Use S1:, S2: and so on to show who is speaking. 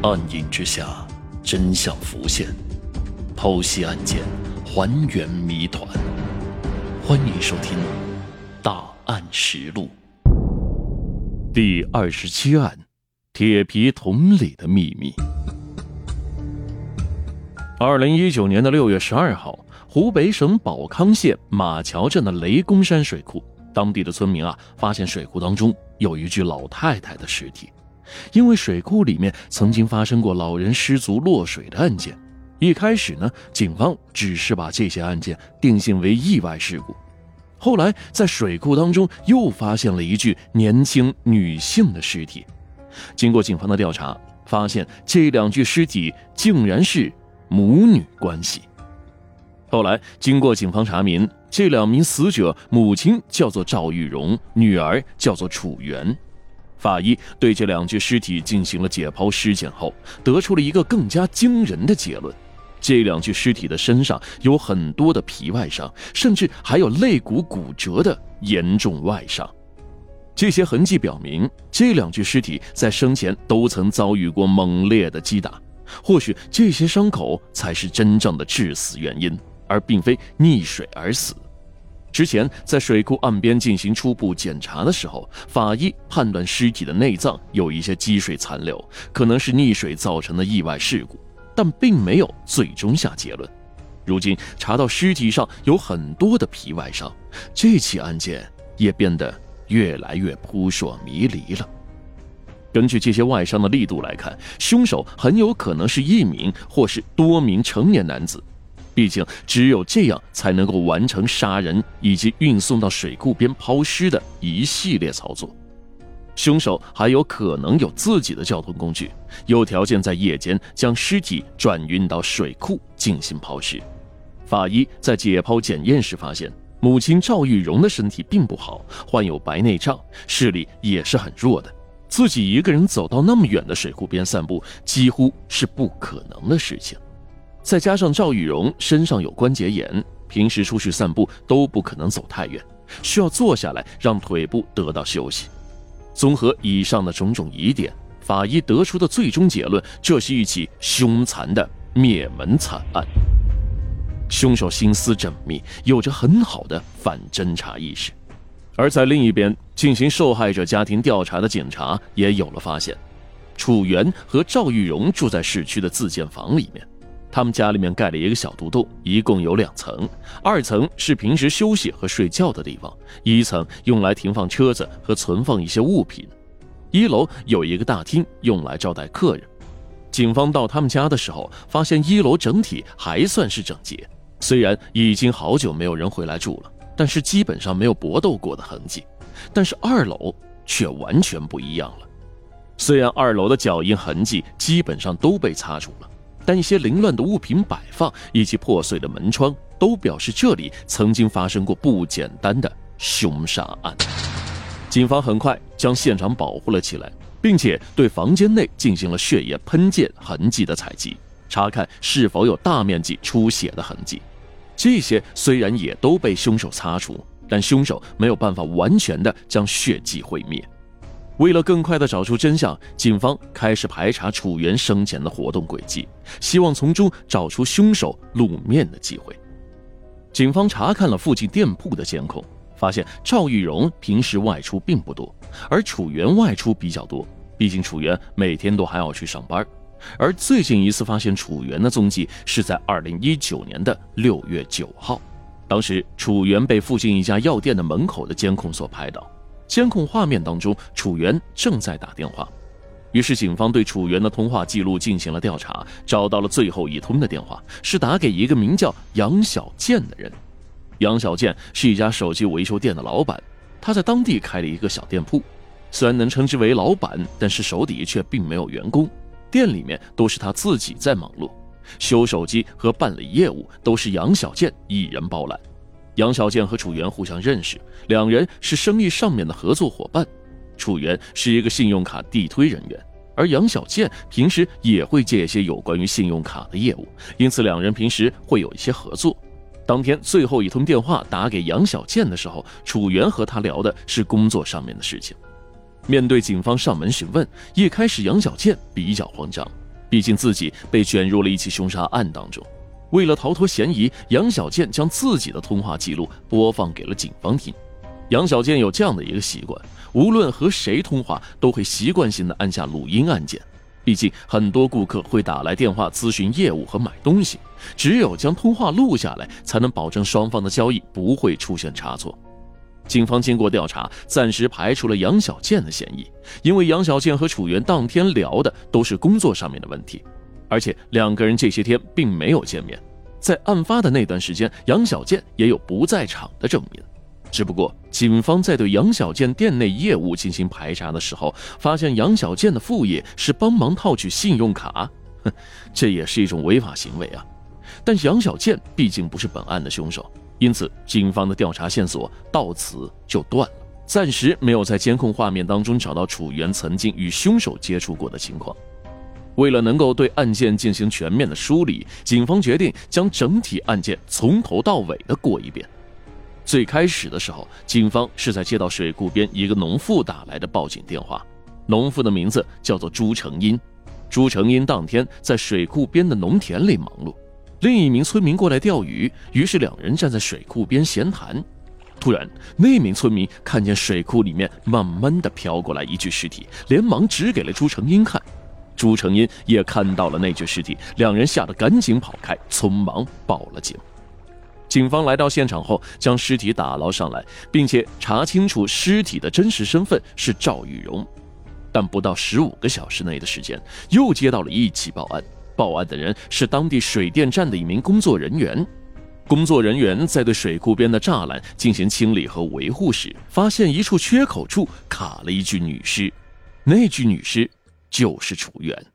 S1: 暗影之下，真相浮现，剖析案件，还原谜团。欢迎收听《大案实录》第二十七案：铁皮桶里的秘密。二零一九年的六月十二号，湖北省保康县马桥镇的雷公山水库，当地的村民啊，发现水库当中有一具老太太的尸体。因为水库里面曾经发生过老人失足落水的案件，一开始呢，警方只是把这些案件定性为意外事故。后来在水库当中又发现了一具年轻女性的尸体，经过警方的调查，发现这两具尸体竟然是母女关系。后来经过警方查明，这两名死者母亲叫做赵玉荣，女儿叫做楚媛。法医对这两具尸体进行了解剖尸检后，得出了一个更加惊人的结论：这两具尸体的身上有很多的皮外伤，甚至还有肋骨骨折的严重外伤。这些痕迹表明，这两具尸体在生前都曾遭遇过猛烈的击打，或许这些伤口才是真正的致死原因，而并非溺水而死。之前在水库岸边进行初步检查的时候，法医判断尸体的内脏有一些积水残留，可能是溺水造成的意外事故，但并没有最终下结论。如今查到尸体上有很多的皮外伤，这起案件也变得越来越扑朔迷离了。根据这些外伤的力度来看，凶手很有可能是一名或是多名成年男子。毕竟，只有这样才能够完成杀人以及运送到水库边抛尸的一系列操作。凶手还有可能有自己的交通工具，有条件在夜间将尸体转运到水库进行抛尸。法医在解剖检验时发现，母亲赵玉荣的身体并不好，患有白内障，视力也是很弱的。自己一个人走到那么远的水库边散步，几乎是不可能的事情。再加上赵玉荣身上有关节炎，平时出去散步都不可能走太远，需要坐下来让腿部得到休息。综合以上的种种疑点，法医得出的最终结论，这是一起凶残的灭门惨案。凶手心思缜密，有着很好的反侦查意识。而在另一边进行受害者家庭调查的警察也有了发现：楚源和赵玉荣住在市区的自建房里面。他们家里面盖了一个小独栋，一共有两层。二层是平时休息和睡觉的地方，一层用来停放车子和存放一些物品。一楼有一个大厅，用来招待客人。警方到他们家的时候，发现一楼整体还算是整洁，虽然已经好久没有人回来住了，但是基本上没有搏斗过的痕迹。但是二楼却完全不一样了，虽然二楼的脚印痕迹基本上都被擦除了。但一些凌乱的物品摆放以及破碎的门窗，都表示这里曾经发生过不简单的凶杀案。警方很快将现场保护了起来，并且对房间内进行了血液喷溅痕迹的采集，查看是否有大面积出血的痕迹。这些虽然也都被凶手擦除，但凶手没有办法完全的将血迹毁灭。为了更快地找出真相，警方开始排查楚源生前的活动轨迹，希望从中找出凶手露面的机会。警方查看了附近店铺的监控，发现赵玉荣平时外出并不多，而楚源外出比较多。毕竟楚源每天都还要去上班，而最近一次发现楚源的踪迹是在二零一九年的六月九号，当时楚源被附近一家药店的门口的监控所拍到。监控画面当中，楚源正在打电话，于是警方对楚源的通话记录进行了调查，找到了最后一通的电话，是打给一个名叫杨小建的人。杨小建是一家手机维修店的老板，他在当地开了一个小店铺，虽然能称之为老板，但是手底却并没有员工，店里面都是他自己在忙碌，修手机和办理业务都是杨小建一人包揽。杨小建和楚源互相认识，两人是生意上面的合作伙伴。楚源是一个信用卡地推人员，而杨小建平时也会接一些有关于信用卡的业务，因此两人平时会有一些合作。当天最后一通电话打给杨小建的时候，楚源和他聊的是工作上面的事情。面对警方上门询问，一开始杨小建比较慌张，毕竟自己被卷入了一起凶杀案当中。为了逃脱嫌疑，杨小健将自己的通话记录播放给了警方听。杨小健有这样的一个习惯，无论和谁通话，都会习惯性的按下录音按键。毕竟很多顾客会打来电话咨询业务和买东西，只有将通话录下来，才能保证双方的交易不会出现差错。警方经过调查，暂时排除了杨小健的嫌疑，因为杨小健和楚源当天聊的都是工作上面的问题。而且两个人这些天并没有见面，在案发的那段时间，杨小健也有不在场的证明。只不过，警方在对杨小健店内业务进行排查的时候，发现杨小健的副业是帮忙套取信用卡，哼，这也是一种违法行为啊。但杨小健毕竟不是本案的凶手，因此警方的调查线索到此就断了，暂时没有在监控画面当中找到楚源曾经与凶手接触过的情况。为了能够对案件进行全面的梳理，警方决定将整体案件从头到尾的过一遍。最开始的时候，警方是在接到水库边一个农妇打来的报警电话，农妇的名字叫做朱成英。朱成英当天在水库边的农田里忙碌，另一名村民过来钓鱼，于是两人站在水库边闲谈。突然，那名村民看见水库里面慢慢的飘过来一具尸体，连忙指给了朱成英看。朱成英也看到了那具尸体，两人吓得赶紧跑开，匆忙报了警。警方来到现场后，将尸体打捞上来，并且查清楚尸体的真实身份是赵玉荣。但不到十五个小时内的时间，又接到了一起报案。报案的人是当地水电站的一名工作人员。工作人员在对水库边的栅栏进行清理和维护时，发现一处缺口处卡了一具女尸，那具女尸。就是楚原。